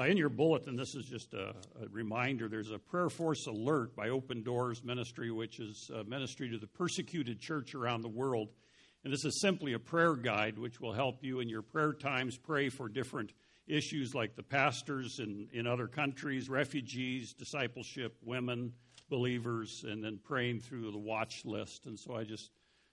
Uh, in your bulletin, this is just a, a, reminder there's a Prayer Force Alert by Open Doors Ministry, which is ministry to the persecuted church around the world. And this is simply a prayer guide which will help you in your prayer times pray for different issues like the pastors in, in other countries, refugees, discipleship, women, believers, and then praying through the watch list. And so I just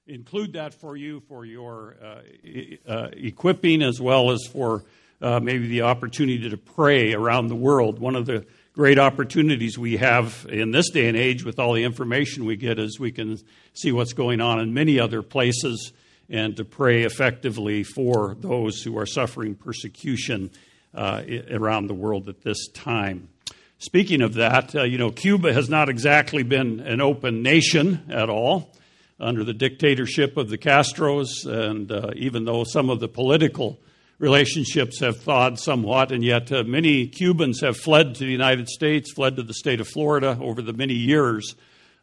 include that for you for your uh, e- uh, equipping as well as for uh, maybe the opportunity to pray around the world. One of the great opportunities we have in this day and age with all the information we get is we can see what's going on in many other places and to pray effectively for those who are suffering persecution uh, around the world at this time. Speaking of that, uh, you know, Cuba has not exactly been an open nation at all under the dictatorship of the Castros, and uh, even though some of the political relationships have thawed somewhat, and yet uh, many Cubans have fled to the United States, fled to the state of Florida over the many years,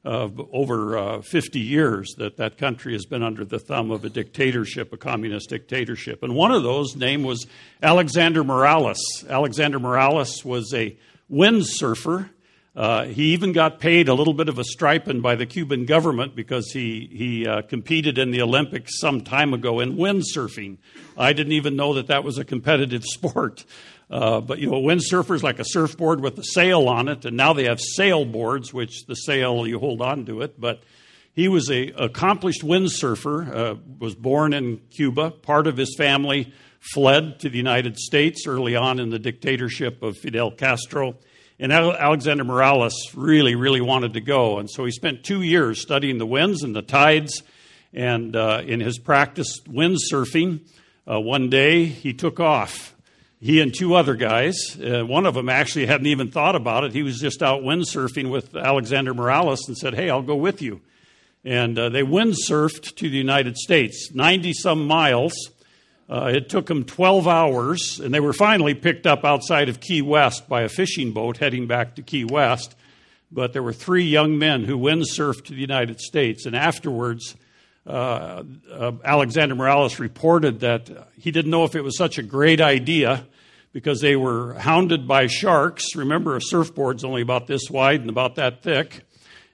uh, over uh, 50 years that that country has been under the thumb of a dictatorship, a communist dictatorship. And one of those name was Alexander Morales. Alexander Morales was a windsurfer. Uh, he even got paid a little bit of a stipend by the Cuban government because he, he uh, competed in the Olympics some time ago in windsurfing. I didn't even know that that was a competitive sport. Uh, but you know, a windsurfer is like a surfboard with a sail on it, and now they have sailboards, which the sail you hold on to it. But he was a accomplished windsurfer. Uh, was born in Cuba. Part of his family fled to the United States early on in the dictatorship of Fidel Castro. And Alexander Morales really, really wanted to go. And so he spent two years studying the winds and the tides. And uh, in his practice windsurfing, uh, one day he took off. He and two other guys, uh, one of them actually hadn't even thought about it. He was just out windsurfing with Alexander Morales and said, Hey, I'll go with you. And uh, they windsurfed to the United States, 90 some miles. Uh, it took them 12 hours, and they were finally picked up outside of Key West by a fishing boat heading back to Key West. But there were three young men who windsurfed to the United States, and afterwards, uh, uh, Alexander Morales reported that he didn't know if it was such a great idea because they were hounded by sharks. Remember, a surfboard's only about this wide and about that thick.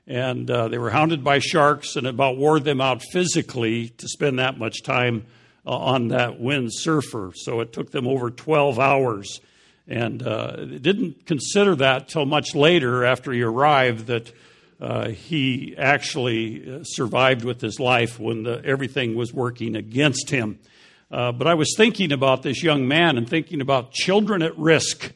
And uh, they were hounded by sharks and it about wore them out physically to spend that much time uh, on that windsurfer. So it took them over 12 hours. And uh, didn't consider that till much later after he arrived that uh, he actually uh, survived with his life when the, everything was working against him. Uh, but I was thinking about this young man and thinking about children at risk.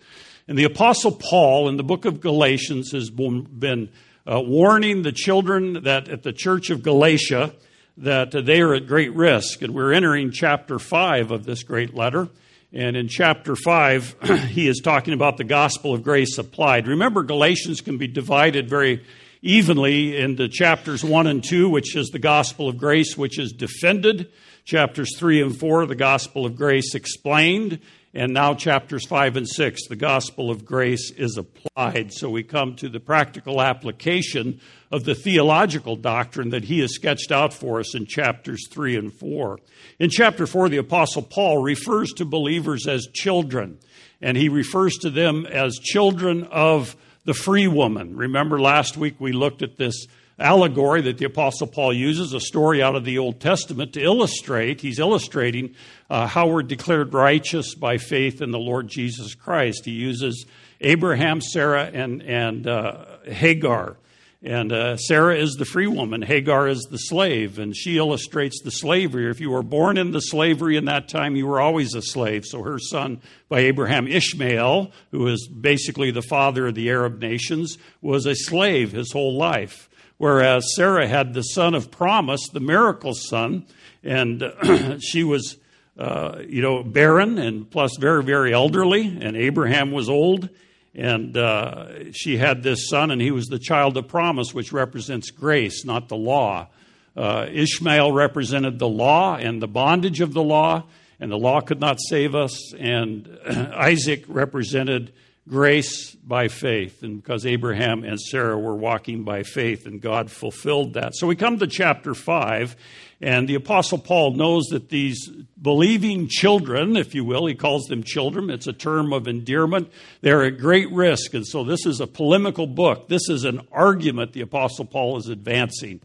And the Apostle Paul in the book of Galatians has been uh, warning the children that at the church of Galatia that they are at great risk. And we're entering chapter 5 of this great letter. And in chapter 5, he is talking about the gospel of grace applied. Remember, Galatians can be divided very evenly into chapters 1 and 2, which is the gospel of grace, which is defended, chapters 3 and 4, the gospel of grace explained, and now chapters 5 and 6, the gospel of grace is applied. So we come to the practical application of the theological doctrine that he has sketched out for us in chapters 3 and 4. In chapter 4, the apostle Paul refers to believers as children, and he refers to them as children of the free woman. Remember last week we looked at this allegory that the Apostle Paul uses, a story out of the Old Testament to illustrate, he's illustrating uh, how we're declared righteous by faith in the Lord Jesus Christ. He uses Abraham, Sarah, and, and uh, Hagar. And uh, Sarah is the free woman, Hagar is the slave, and she illustrates the slavery. If you were born into slavery in that time, you were always a slave. So her son by Abraham, Ishmael, who is basically the father of the Arab nations, was a slave his whole life. Whereas Sarah had the son of promise, the miracle son, and she was, uh, you know, barren and plus very, very elderly, and Abraham was old and uh, she had this son, and he was the child of promise, which represents grace, not the law. Uh, Ishmael represented the law and the bondage of the law, and the law could not save us. And Isaac represented grace by faith, and because Abraham and Sarah were walking by faith, and God fulfilled that. So we come to chapter 5, and the Apostle Paul knows that these believing children, if you will, he calls them children, it's a term of endearment, they're at great risk. And so this is a polemical book. This is an argument the Apostle Paul is advancing.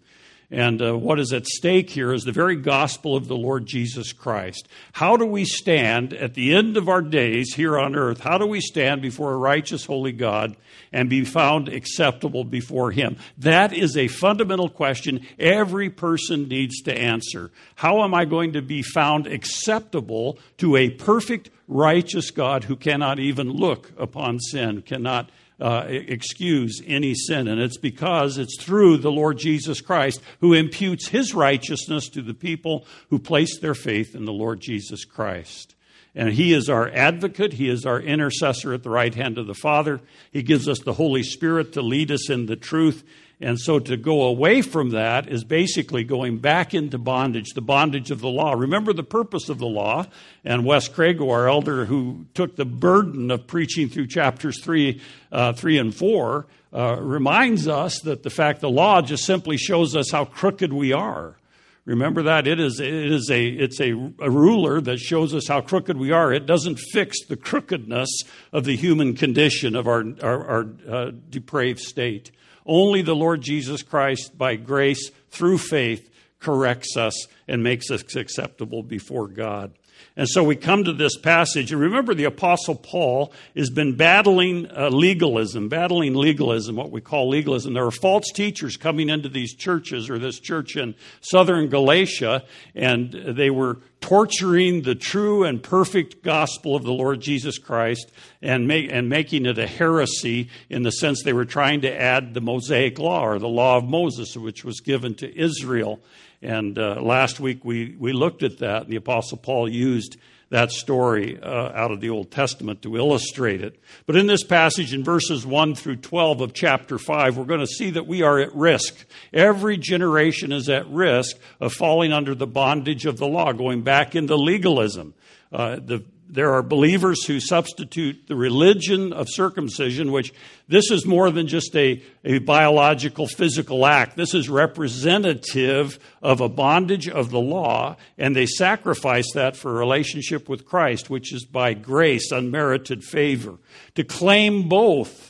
And uh, what is at stake here is the very gospel of the Lord Jesus Christ. How do we stand at the end of our days here on earth? How do we stand before a righteous, holy God and be found acceptable before Him? That is a fundamental question every person needs to answer. How am I going to be found acceptable to a perfect, righteous God who cannot even look upon sin, cannot uh, excuse any sin. And it's because it's through the Lord Jesus Christ who imputes his righteousness to the people who place their faith in the Lord Jesus Christ. And he is our advocate. He is our intercessor at the right hand of the Father. He gives us the Holy Spirit to lead us in the truth. And so to go away from that is basically going back into bondage, the bondage of the law. Remember the purpose of the law. And Wes Crago, our elder, who took the burden of preaching through chapters 3, uh, 3 and 4, uh, reminds us that the fact the law just simply shows us how crooked we are. Remember that it is it is a it's a, a, ruler that shows us how crooked we are. It doesn't fix the crookedness of the human condition of our our, our uh, depraved state. Only the Lord Jesus Christ, by grace through faith, corrects us and makes us acceptable before God. And so we come to this passage, and remember the Apostle Paul has been battling uh, legalism, battling legalism, what we call legalism. There are false teachers coming into these churches, or this church in southern Galatia, and they were torturing the true and perfect gospel of the Lord Jesus Christ and, and making it a heresy in the sense they were trying to add the Mosaic law, or the law of Moses, which was given to Israel. And uh, last week we, we looked at that, and the Apostle Paul used that story uh, out of the Old Testament to illustrate it. But in this passage, in verses 1 through 12 of chapter 5, we're going to see that we are at risk. Every generation is at risk of falling under the bondage of the law, going back into legalism. Uh, the there are believers who substitute the religion of circumcision, which this is more than just a, a biological physical act. This is representative of a bondage of the law, and they sacrifice that for a relationship with Christ, which is by grace, unmerited favor. To claim both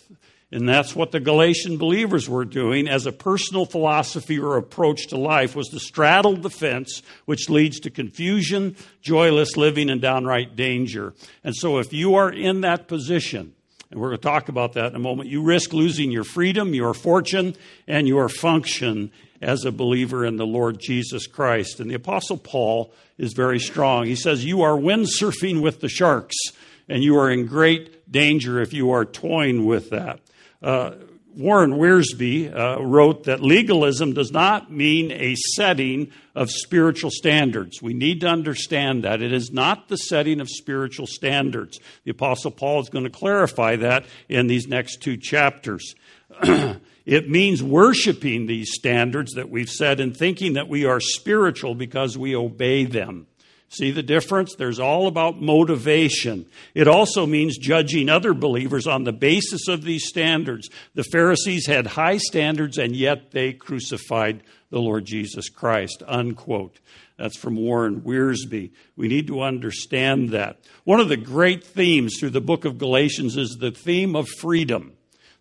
and that's what the Galatian believers were doing as a personal philosophy or approach to life was to straddle the fence, which leads to confusion, joyless living, and downright danger. And so if you are in that position, and we're going to talk about that in a moment, you risk losing your freedom, your fortune, and your function as a believer in the Lord Jesus Christ. And the Apostle Paul is very strong. He says, You are windsurfing with the sharks, and you are in great danger if you are toying with that. Uh, Warren Wiersbe uh, wrote that legalism does not mean a setting of spiritual standards. We need to understand that. It is not the setting of spiritual standards. The Apostle Paul is going to clarify that in these next two chapters. it means worshiping these standards that we've set and thinking that we are spiritual because we obey them. See the difference? There's all about motivation. It also means judging other believers on the basis of these standards. The Pharisees had high standards and yet they crucified the Lord Jesus Christ. Unquote. That's from Warren Wiersbe. We need to understand that. One of the great themes through the book of Galatians is the theme of freedom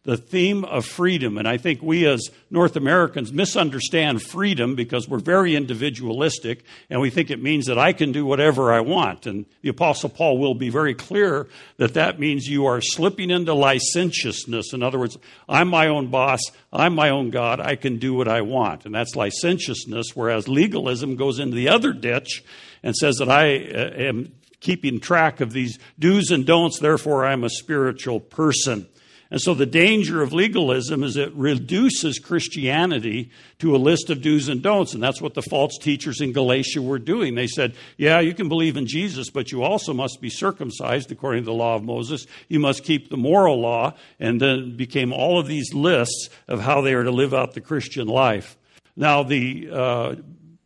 the theme of freedom. And I think we as North Americans misunderstand freedom because we're very individualistic and we think it means that I can do whatever I want. And the Apostle Paul will be very clear that that means you are slipping into licentiousness. In other words, I'm my own boss, I'm my own God, I can do what I want. And that's licentiousness, whereas legalism goes into the other ditch and says that I uh, am keeping track of these do's and don'ts, therefore I'm a spiritual person. And so the danger of legalism is it reduces Christianity to a list of do's and don'ts. And that's what the false teachers in Galatia were doing. They said, yeah, you can believe in Jesus, but you also must be circumcised according to the law of Moses. You must keep the moral law. And then became all of these lists of how they are to live out the Christian life. Now, the uh,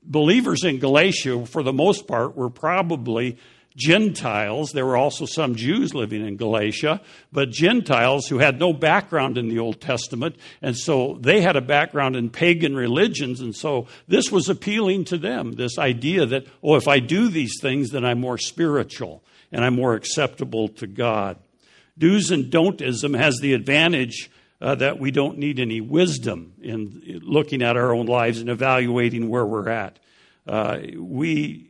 believers in Galatia, for the most part, were probably Gentiles. There were also some Jews living in Galatia, but Gentiles who had no background in the Old Testament, and so they had a background in pagan religions, and so this was appealing to them this idea that, oh, if I do these things, then I'm more spiritual and I'm more acceptable to God. Do's and don'tism has the advantage uh, that we don't need any wisdom in looking at our own lives and evaluating where we're at. Uh, we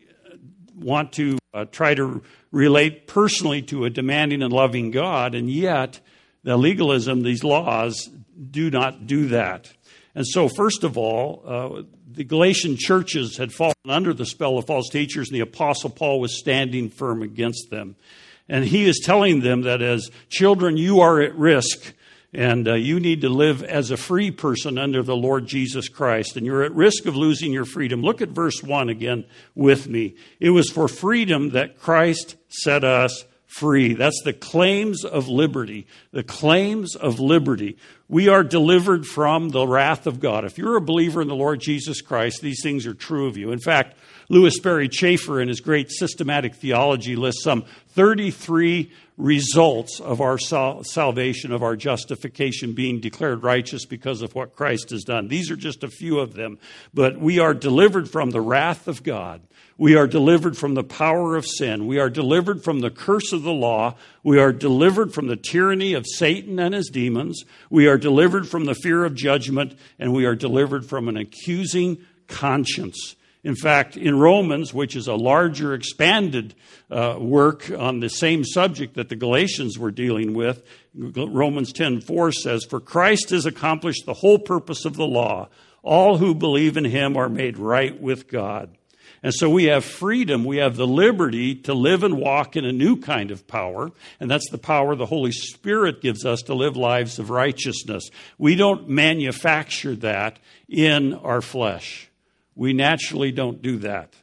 want to uh, try to relate personally to a demanding and loving God, and yet the legalism, these laws, do not do that. And so, first of all, uh, the Galatian churches had fallen under the spell of false teachers, and the Apostle Paul was standing firm against them. And he is telling them that as children, you are at risk and uh, you need to live as a free person under the Lord Jesus Christ, and you're at risk of losing your freedom. Look at verse 1 again with me. It was for freedom that Christ set us free. That's the claims of liberty. The claims of liberty. We are delivered from the wrath of God. If you're a believer in the Lord Jesus Christ, these things are true of you. In fact, Lewis Sperry Chafer, in his great systematic theology, lists some 33 results of our sal- salvation, of our justification, being declared righteous because of what Christ has done. These are just a few of them. But we are delivered from the wrath of God. We are delivered from the power of sin. We are delivered from the curse of the law. We are delivered from the tyranny of Satan and his demons. We are delivered from the fear of judgment. And we are delivered from an accusing conscience. In fact, in Romans, which is a larger, expanded uh, work on the same subject that the Galatians were dealing with, Romans 10:4 says, "For Christ has accomplished the whole purpose of the law. All who believe in him are made right with God." And so we have freedom, we have the liberty to live and walk in a new kind of power, and that's the power the Holy Spirit gives us to live lives of righteousness. We don't manufacture that in our flesh. We naturally don't do that.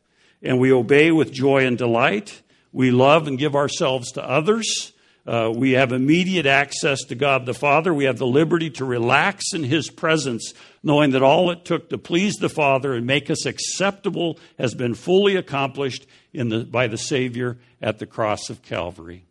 And we obey with joy and delight. We love and give ourselves to others. Uh, we have immediate access to God the Father. We have the liberty to relax in His presence, knowing that all it took to please the Father and make us acceptable has been fully accomplished the, by the Savior at the cross of Calvary.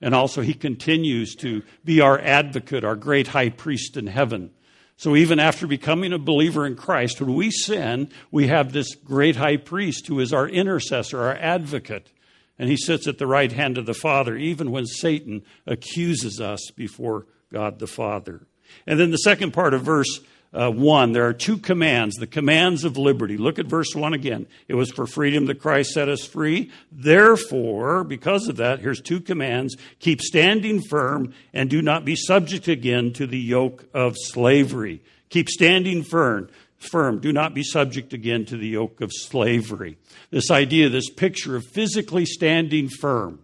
And also, He continues to be our advocate, our great high priest in heaven. So even after becoming a believer in Christ, when we sin, we have this great high priest who is our intercessor, our advocate. And he sits at the right hand of the Father, even when Satan accuses us before God the Father. And then the second part of verse uh, 1, there are two commands, the commands of liberty. Look at verse 1 again. It was for freedom that Christ set us free. Therefore, because of that, here's two commands keep standing firm and do not be subject again to the yoke of slavery. Keep standing firm. Firm. Do not be subject again to the yoke of slavery. This idea, this picture of physically standing firm.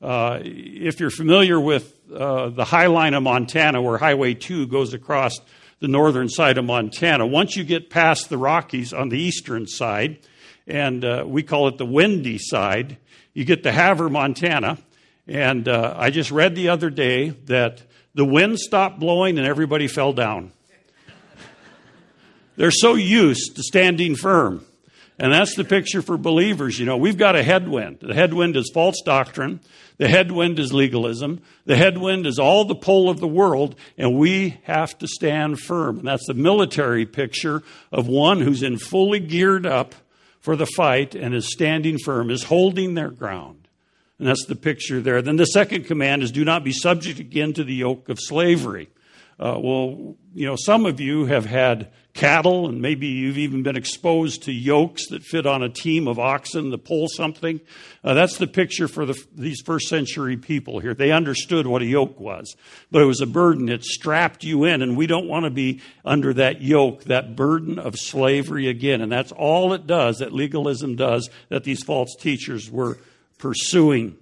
Uh, if you're familiar with uh, the Hi-Line of Montana, where Highway 2 goes across the northern side of Montana. Once you get past the Rockies on the eastern side, and uh, we call it the windy side, you get to Havre, Montana. And uh, I just read the other day that the wind stopped blowing and everybody fell down. They're so used to standing firm. And that's the picture for believers. You know, we've got a headwind. The headwind is false doctrine. The headwind is legalism. The headwind is all the pull of the world, and we have to stand firm. And that's the military picture of one who's in fully geared up for the fight and is standing firm, is holding their ground. And that's the picture there. Then the second command is do not be subject again to the yoke of slavery. Uh, well, you know, some of you have had cattle, and maybe you've even been exposed to yokes that fit on a team of oxen to pull something. Uh, that's the picture for the, these first century people here. They understood what a yoke was, but it was a burden. It strapped you in, and we don't want to be under that yoke, that burden of slavery again. And that's all it does, that legalism does, that these false teachers were pursuing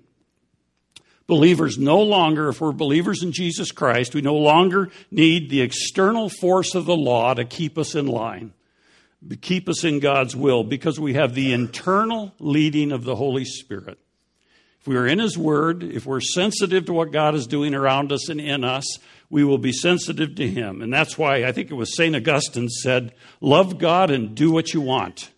believers no longer, if we're believers in Jesus Christ, we no longer need the external force of the law to keep us in line, to keep us in God's will, because we have the internal leading of the Holy Spirit. If we are in His Word, if we're sensitive to what God is doing around us and in us, we will be sensitive to Him. And that's why I think it was St. Augustine said, Love God and do what you want.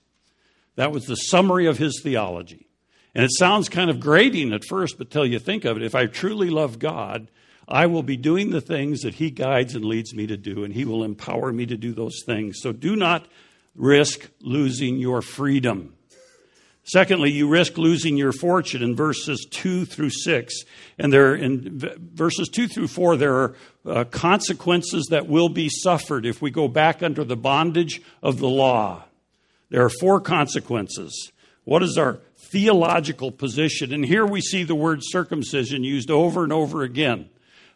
That was the summary of his theology. And it sounds kind of grating at first, but till you think of it, if I truly love God, I will be doing the things that He guides and leads me to do, and He will empower me to do those things. So do not risk losing your freedom. Secondly, you risk losing your fortune in verses 2 through 6. And there in verses 2 through 4, there are uh, consequences that will be suffered if we go back under the bondage of the law. There are four consequences. What is our theological position? And here we see the word circumcision used over and over again.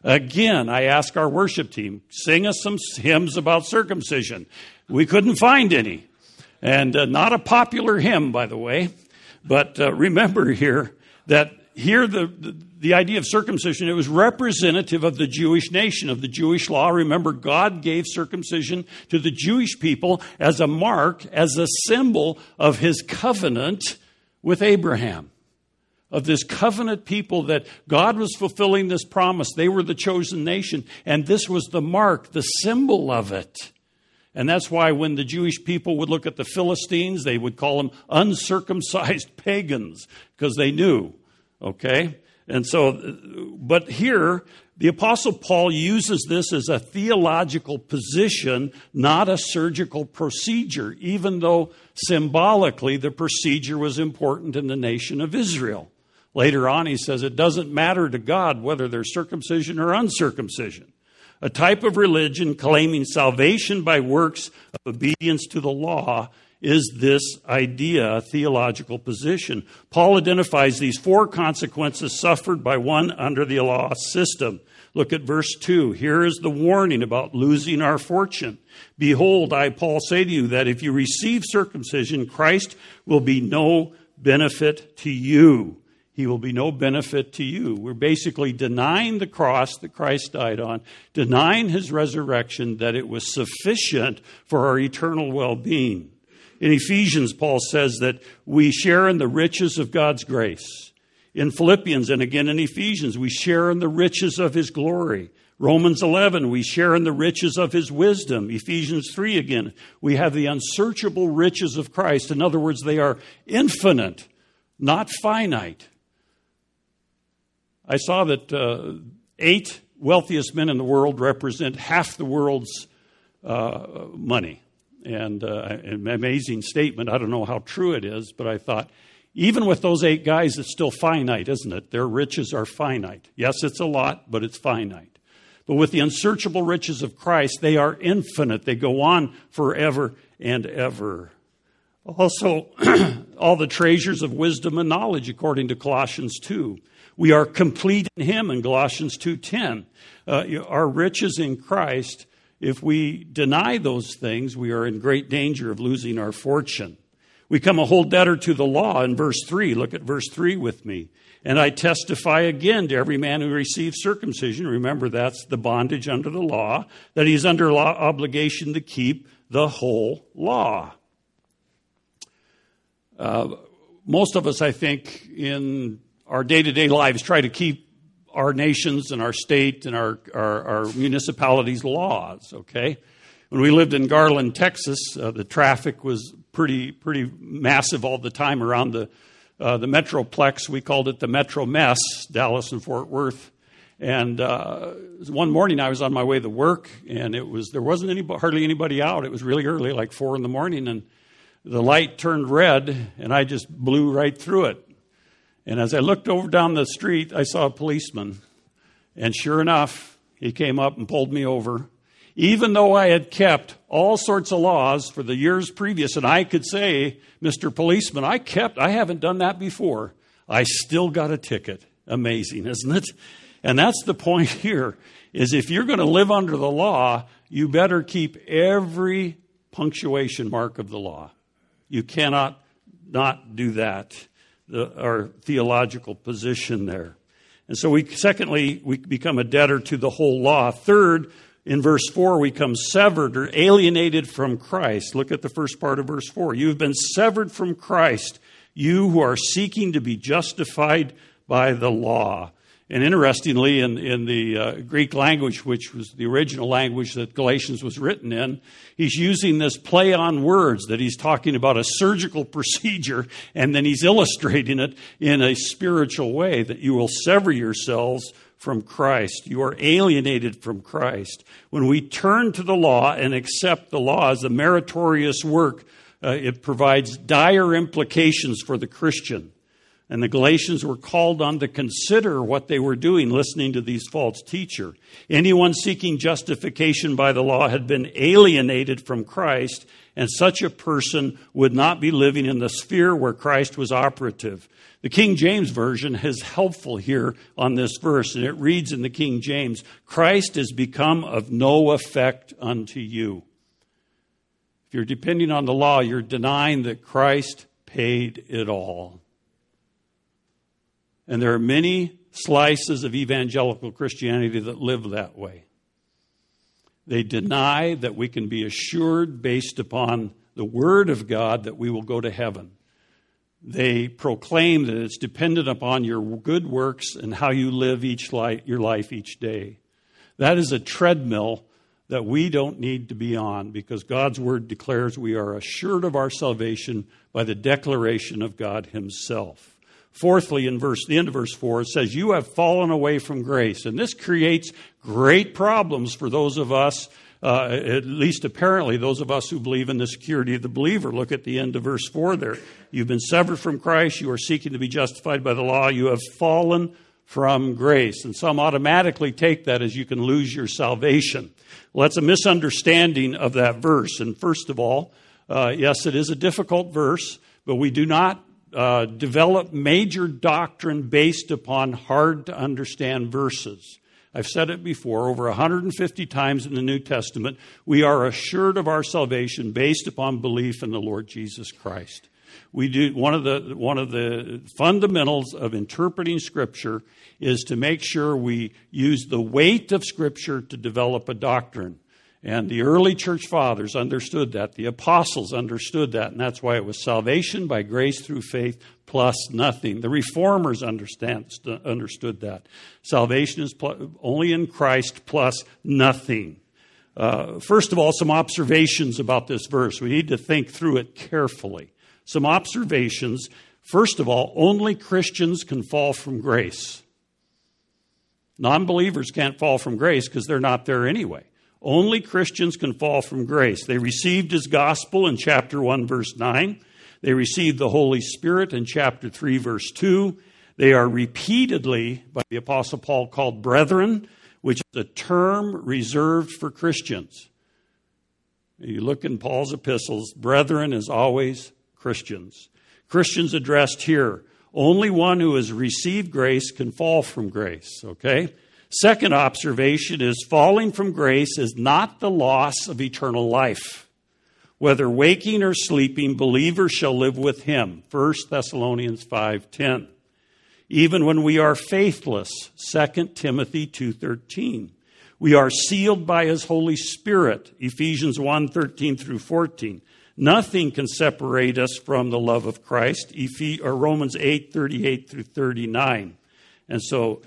Again, I ask our worship team, sing us some hymns about circumcision. We couldn't find any. And uh, not a popular hymn, by the way. But uh, remember here that here the, the, the idea of circumcision, it was representative of the Jewish nation, of the Jewish law. Remember, God gave circumcision to the Jewish people as a mark, as a symbol of his covenant with Abraham. Of this covenant people that God was fulfilling this promise. They were the chosen nation, and this was the mark, the symbol of it. And that's why when the Jewish people would look at the Philistines, they would call them uncircumcised pagans because they knew. Okay? And so, but here, the Apostle Paul uses this as a theological position, not a surgical procedure, even though symbolically the procedure was important in the nation of Israel. Later on, he says it doesn't matter to God whether they're circumcision or uncircumcision a type of religion claiming salvation by works of obedience to the law is this idea, a theological position. Paul identifies these four consequences suffered by one under the law system. Look at verse 2. Here is the warning about losing our fortune. Behold, I, Paul, say to you that if you receive circumcision, Christ will be no benefit to you he will be no benefit to you. We're basically denying the cross that Christ died on, denying his resurrection, that it was sufficient for our eternal well being. In Ephesians, Paul says that we share in the riches of God's grace. In Philippians and again in Ephesians, we share in the riches of his glory. Romans 11, we share in the riches of his wisdom. Ephesians 3 again, we have the unsearchable riches of Christ. In other words, they are infinite, not finite. I saw that uh, eight wealthiest men in the world represent half the world's uh, money. And uh, an amazing statement. I don't know how true it is, but I thought, even with those eight guys, it's still finite, isn't it? Their riches are finite. Yes, it's a lot, but it's finite. But with the unsearchable riches of Christ, they are infinite. They go on forever and ever. Also, all the treasures of wisdom and knowledge, according to Colossians 2. We are complete in Him in Galatians 2.10. Uh, our riches in Christ, if we deny those things, we are in great danger of losing our fortune. We come a whole debtor to the law in verse 3. Look at verse 3 with me. And I testify again to every man who receives circumcision, remember that's the bondage under the law, that he's under law obligation to keep the whole law. Uh, most of us, I think, in our day to day lives try to keep our nations and our state and our, our, our, municipalities' laws, okay? When we lived in Garland, Texas, uh, the traffic was pretty, pretty massive all the time around the, uh, the Metroplex. We called it the Metro Mess, Dallas and Fort Worth. And uh, one morning I was on my way to work, and it was there wasn't any, hardly anybody out. It was really early, like four in the morning, and the light turned red, and I just blew right through it. And as I looked over down the street, I saw a policeman. And sure enough, he came up and pulled me over. Even though I had kept all sorts of laws for the years previous, and I could say, Mr. Policeman, I kept, I haven't done that before. I still got a ticket. Amazing, isn't it? And that's the point here, is if you're going to live under the law, you better keep every punctuation mark of the law. You cannot not do that the, our theological position there. And so we, secondly, we become a debtor to the whole law. Third, in verse 4, we come severed or alienated from Christ. Look at the first part of verse 4. You've been severed from Christ, you who are seeking to be justified by the law. And interestingly, in, in the uh, Greek language, which was the original language that Galatians was written in, he's using this play on words that he's talking about a surgical procedure, and then he's illustrating it in a spiritual way that you will sever yourselves from Christ. You are alienated from Christ. When we turn to the law and accept the law as a meritorious work, uh, it provides dire implications for the Christian. And the Galatians were called on to consider what they were doing listening to these false teachers. Anyone seeking justification by the law had been alienated from Christ, and such a person would not be living in the sphere where Christ was operative. The King James Version is helpful here on this verse, and it reads in the King James Christ is become of no effect unto you. If you're depending on the law, you're denying that Christ paid it all. And there are many slices of evangelical Christianity that live that way. They deny that we can be assured, based upon the Word of God, that we will go to heaven. They proclaim that it's dependent upon your good works and how you live each life, your life each day. That is a treadmill that we don't need to be on because God's Word declares we are assured of our salvation by the declaration of God Himself. Fourthly, in verse, the end of verse 4, it says, You have fallen away from grace. And this creates great problems for those of us, uh, at least apparently, those of us who believe in the security of the believer. Look at the end of verse 4 there. You've been severed from Christ. You are seeking to be justified by the law. You have fallen from grace. And some automatically take that as you can lose your salvation. Well, that's a misunderstanding of that verse. And first of all, uh, yes, it is a difficult verse, but we do not uh, develop major doctrine based upon hard to understand verses. I've said it before, over 150 times in the New Testament, we are assured of our salvation based upon belief in the Lord Jesus Christ. We do one of the one of the fundamentals of interpreting Scripture is to make sure we use the weight of Scripture to develop a doctrine. And the early church fathers understood that. The apostles understood that. And that's why it was salvation by grace through faith plus nothing. The reformers understand, understood that. Salvation is pl- only in Christ plus nothing. Uh, first of all, some observations about this verse. We need to think through it carefully. Some observations. First of all, only Christians can fall from grace. Non believers can't fall from grace because they're not there anyway. Only Christians can fall from grace. They received his gospel in chapter 1, verse 9. They received the Holy Spirit in chapter 3, verse 2. They are repeatedly, by the Apostle Paul, called brethren, which is a term reserved for Christians. You look in Paul's epistles, brethren is always Christians. Christians addressed here. Only one who has received grace can fall from grace, okay? Second observation is falling from grace is not the loss of eternal life. Whether waking or sleeping, believers shall live with him. 1 Thessalonians 5:10. Even when we are faithless, 2 Timothy 2:13. We are sealed by his Holy Spirit, Ephesians 1:13 through 14. Nothing can separate us from the love of Christ, or Romans 8:38 through 39. And so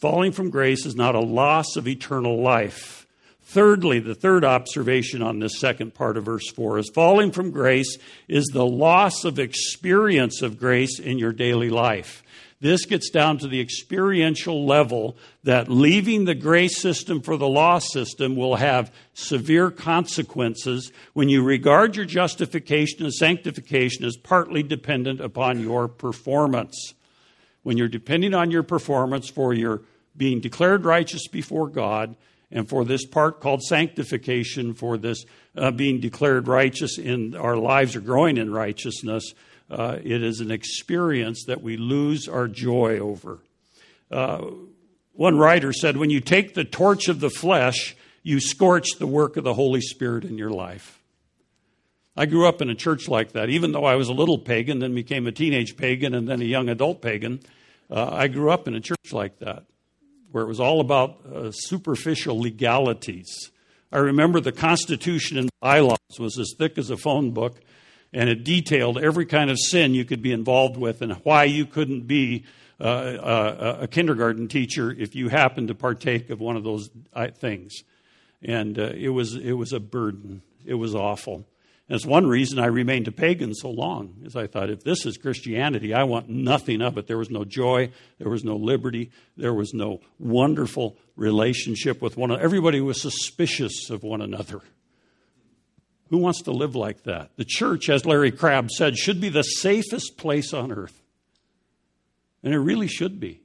falling from grace is not a loss of eternal life. Thirdly, the third observation on this second part of verse 4 is falling from grace is the loss of experience of grace in your daily life. This gets down to the experiential level that leaving the grace system for the law system will have severe consequences when you regard your justification and sanctification as partly dependent upon your performance when you're depending on your performance for your being declared righteous before God, and for this part called sanctification, for this uh, being declared righteous in our lives or growing in righteousness, uh, it is an experience that we lose our joy over. Uh, one writer said, When you take the torch of the flesh, you scorch the work of the Holy Spirit in your life. I grew up in a church like that, even though I was a little pagan, then became a teenage pagan, and then a young adult pagan. Uh, I grew up in a church like that, where it was all about uh, superficial legalities. I remember the Constitution and bylaws was as thick as a phone book, and it detailed every kind of sin you could be involved with and why you couldn't be uh, a kindergarten teacher if you happen to partake of one of those uh, things. And uh, it, was, it was a burden. It was awful. And it's one reason I remained a pagan so long, is I thought, if this is Christianity, I want nothing of it. There was no joy, there was no liberty, there was no wonderful relationship with one another. Everybody was suspicious of one another. Who wants to live like that? The church, as Larry Crabb said, should be the safest place on earth. And it really should be.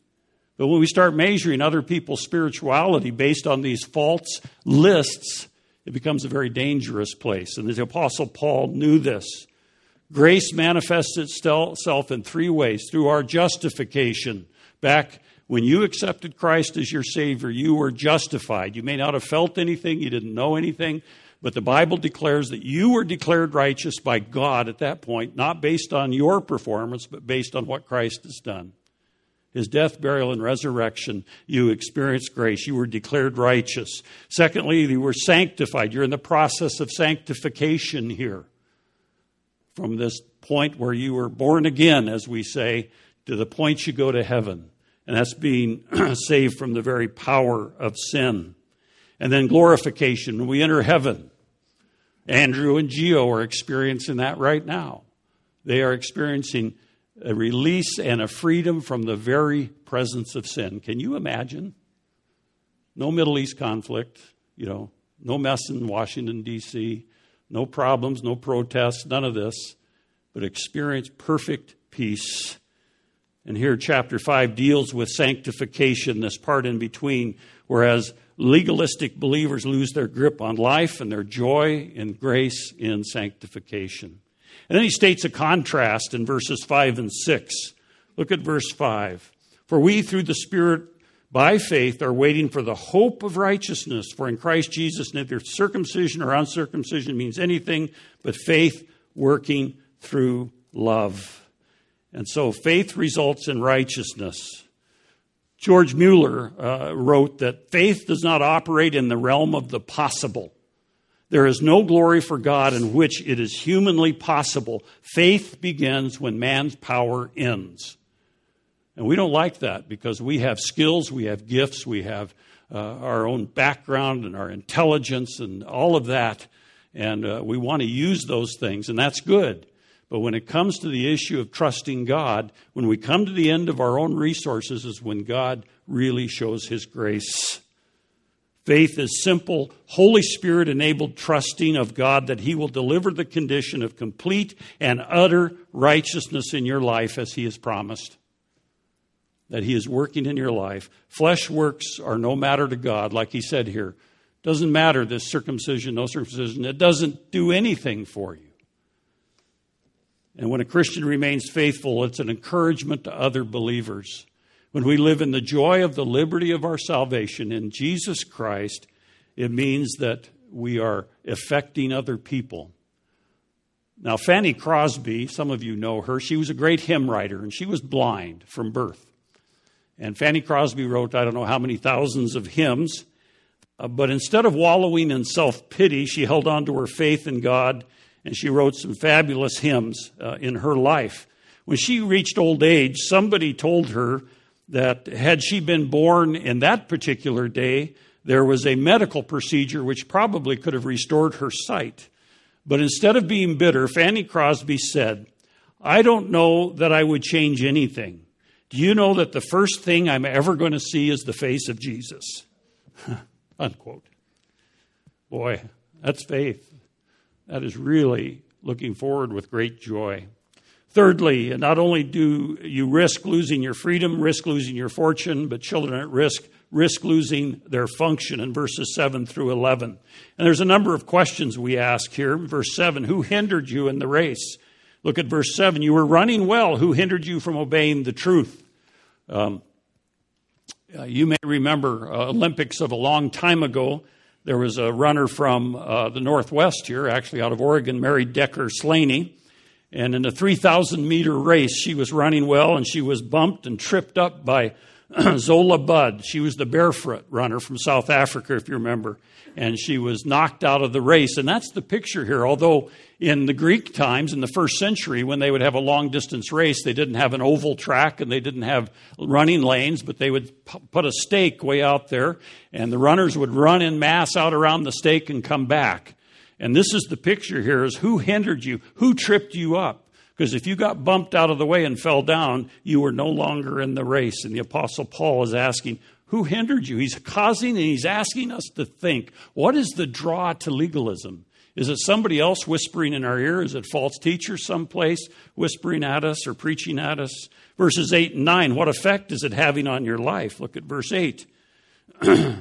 But when we start measuring other people's spirituality based on these false lists, it becomes a very dangerous place. And the Apostle Paul knew this. Grace manifests itself in three ways through our justification. Back when you accepted Christ as your Savior, you were justified. You may not have felt anything, you didn't know anything, but the Bible declares that you were declared righteous by God at that point, not based on your performance, but based on what Christ has done. His death, burial, and resurrection, you experienced grace. You were declared righteous. Secondly, you were sanctified. You're in the process of sanctification here. From this point where you were born again, as we say, to the point you go to heaven. And that's being saved from the very power of sin. And then glorification. When we enter heaven, Andrew and Geo are experiencing that right now. They are experiencing a release and a freedom from the very presence of sin. Can you imagine? No Middle East conflict, you know, no mess in Washington, D.C., no problems, no protests, none of this, but experience perfect peace. And here, chapter 5 deals with sanctification, this part in between, whereas legalistic believers lose their grip on life and their joy and grace in sanctification. And then he states a contrast in verses 5 and 6. Look at verse 5. For we, through the Spirit, by faith, are waiting for the hope of righteousness. For in Christ Jesus, neither circumcision or uncircumcision means anything but faith working through love. And so faith results in righteousness. George Mueller uh, wrote that faith does not operate in the realm of the possible. There is no glory for God in which it is humanly possible. Faith begins when man's power ends. And we don't like that because we have skills, we have gifts, we have uh, our own background and our intelligence and all of that. And uh, we want to use those things, and that's good. But when it comes to the issue of trusting God, when we come to the end of our own resources, is when God really shows His grace. Faith is simple, Holy Spirit enabled trusting of God that He will deliver the condition of complete and utter righteousness in your life as He has promised. That He is working in your life. Flesh works are no matter to God, like He said here. Doesn't matter this circumcision, no circumcision. It doesn't do anything for you. And when a Christian remains faithful, it's an encouragement to other believers. When we live in the joy of the liberty of our salvation in Jesus Christ, it means that we are affecting other people. Now, Fanny Crosby, some of you know her, she was a great hymn writer, and she was blind from birth. And Fanny Crosby wrote, I don't know how many thousands of hymns, uh, but instead of wallowing in self pity, she held on to her faith in God and she wrote some fabulous hymns uh, in her life. When she reached old age, somebody told her that had she been born in that particular day, there was a medical procedure which probably could have restored her sight. But instead of being bitter, Fanny Crosby said, I don't know that I would change anything. Do you know that the first thing I'm ever going to see is the face of Jesus? Unquote. Boy, that's faith. That is really looking forward with great joy. Thirdly, not only do you risk losing your freedom, risk losing your fortune, but children at risk risk losing their function in verses 7 through 11. And there's a number of questions we ask here. Verse 7 Who hindered you in the race? Look at verse 7 You were running well. Who hindered you from obeying the truth? Um, uh, you may remember uh, Olympics of a long time ago. There was a runner from uh, the Northwest here, actually out of Oregon, Mary Decker Slaney. And in a 3,000 meter race, she was running well and she was bumped and tripped up by Zola Budd. She was the barefoot runner from South Africa, if you remember. And she was knocked out of the race. And that's the picture here. Although in the Greek times, in the first century, when they would have a long distance race, they didn't have an oval track and they didn't have running lanes, but they would put a stake way out there. And the runners would run in mass out around the stake and come back. And this is the picture here is who hindered you? Who tripped you up? Because if you got bumped out of the way and fell down, you were no longer in the race. And the Apostle Paul is asking, who hindered you? He's causing and he's asking us to think, what is the draw to legalism? Is it somebody else whispering in our ear? Is it false teachers someplace whispering at us or preaching at us? Verses 8 and 9, what effect is it having on your life? Look at verse 8.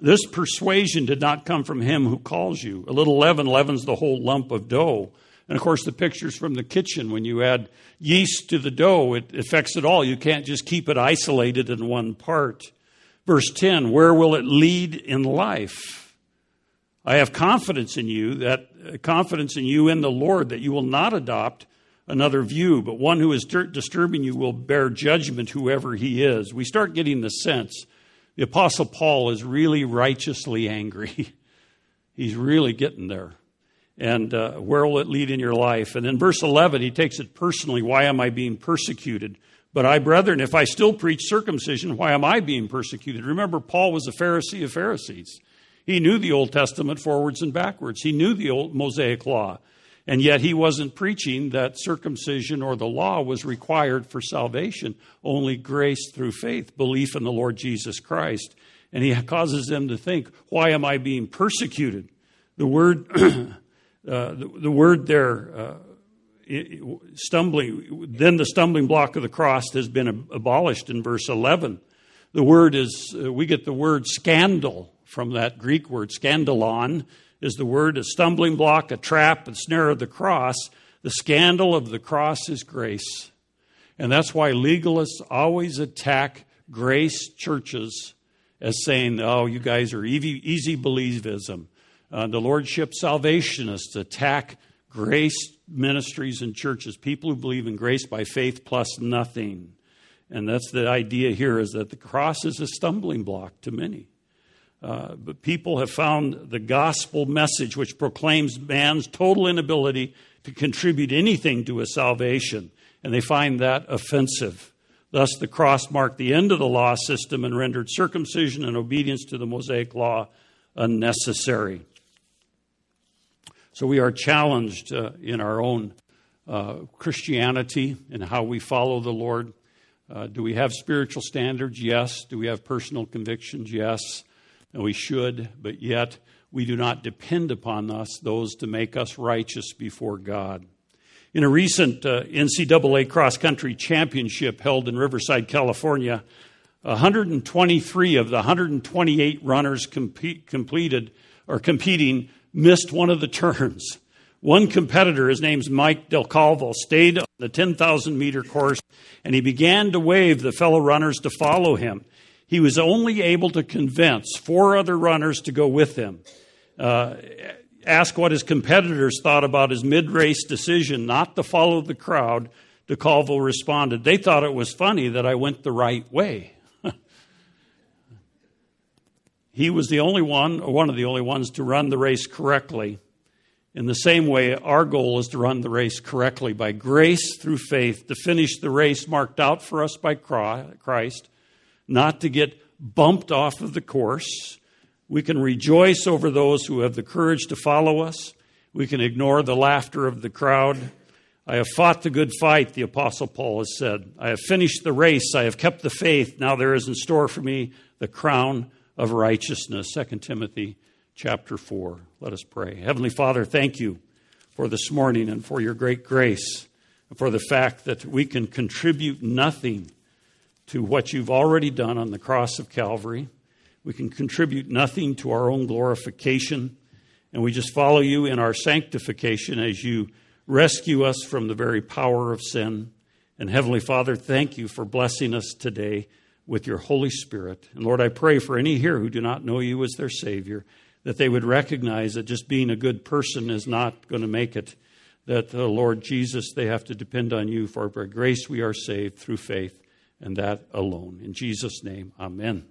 This persuasion did not come from him who calls you. A little leaven leavens the whole lump of dough. And of course, the pictures from the kitchen when you add yeast to the dough, it affects it all. You can't just keep it isolated in one part. Verse 10 Where will it lead in life? I have confidence in you, that confidence in you in the Lord, that you will not adopt another view, but one who is disturbing you will bear judgment, whoever he is. We start getting the sense the Apostle Paul is really righteously angry. He's really getting there. And uh, where will it lead in your life? And in verse 11, he takes it personally. Why am I being persecuted? But I, brethren, if I still preach circumcision, why am I being persecuted? Remember, Paul was a Pharisee of Pharisees. He knew the Old Testament forwards and backwards. He knew the old Mosaic law. And yet he wasn't preaching that circumcision or the law was required for salvation, only grace through faith, belief in the Lord Jesus Christ. And he causes them to think, why am I being persecuted? The word, uh, the, the, word there, uh, stumbling, then the stumbling block of the cross has been abolished in verse 11. The word is, uh, we get the word scandal from that Greek word, scandalon, is the word a stumbling block, a trap, a snare of the cross. The scandal of the cross is grace. And that's why legalists always attack grace churches as saying, oh, you guys are easy, easy believism. Uh, the Lordship salvationists attack grace ministries and churches, people who believe in grace by faith plus nothing. And that's the idea here is that the cross is a stumbling block to many. Uh, but people have found the gospel message, which proclaims man's total inability to contribute anything to his salvation, and they find that offensive. Thus, the cross marked the end of the law system and rendered circumcision and obedience to the Mosaic law unnecessary. So, we are challenged uh, in our own uh, Christianity and how we follow the Lord. Uh, do we have spiritual standards? Yes. Do we have personal convictions? Yes and we should, but yet we do not depend upon us, those to make us righteous before God. In a recent uh, NCAA cross country championship held in Riverside, California, 123 of the 128 runners compete, completed or competing missed one of the turns. One competitor, his name's Mike Del Calvo, stayed on the 10,000 meter course and he began to wave the fellow runners to follow him he was only able to convince four other runners to go with him. Uh, ask what his competitors thought about his mid race decision not to follow the crowd. DeCalvo responded, They thought it was funny that I went the right way. he was the only one, or one of the only ones, to run the race correctly. In the same way, our goal is to run the race correctly by grace through faith, to finish the race marked out for us by Christ not to get bumped off of the course. We can rejoice over those who have the courage to follow us. We can ignore the laughter of the crowd. I have fought the good fight, the Apostle Paul has said. I have finished the race. I have kept the faith. Now there is in store for me the crown of righteousness. 2 Timothy chapter 4. Let us pray. Heavenly Father, thank you for this morning and for your great grace, and for the fact that we can contribute nothing to what you've already done on the cross of Calvary. We can contribute nothing to our own glorification, and we just follow you in our sanctification as you rescue us from the very power of sin. And Heavenly Father, thank you for blessing us today with your Holy Spirit. And Lord, I pray for any here who do not know you as their Savior, that they would recognize that just being a good person is not going to make it, that the Lord Jesus, they have to depend on you. For by grace we are saved through faith, and that alone. In Jesus' name, amen.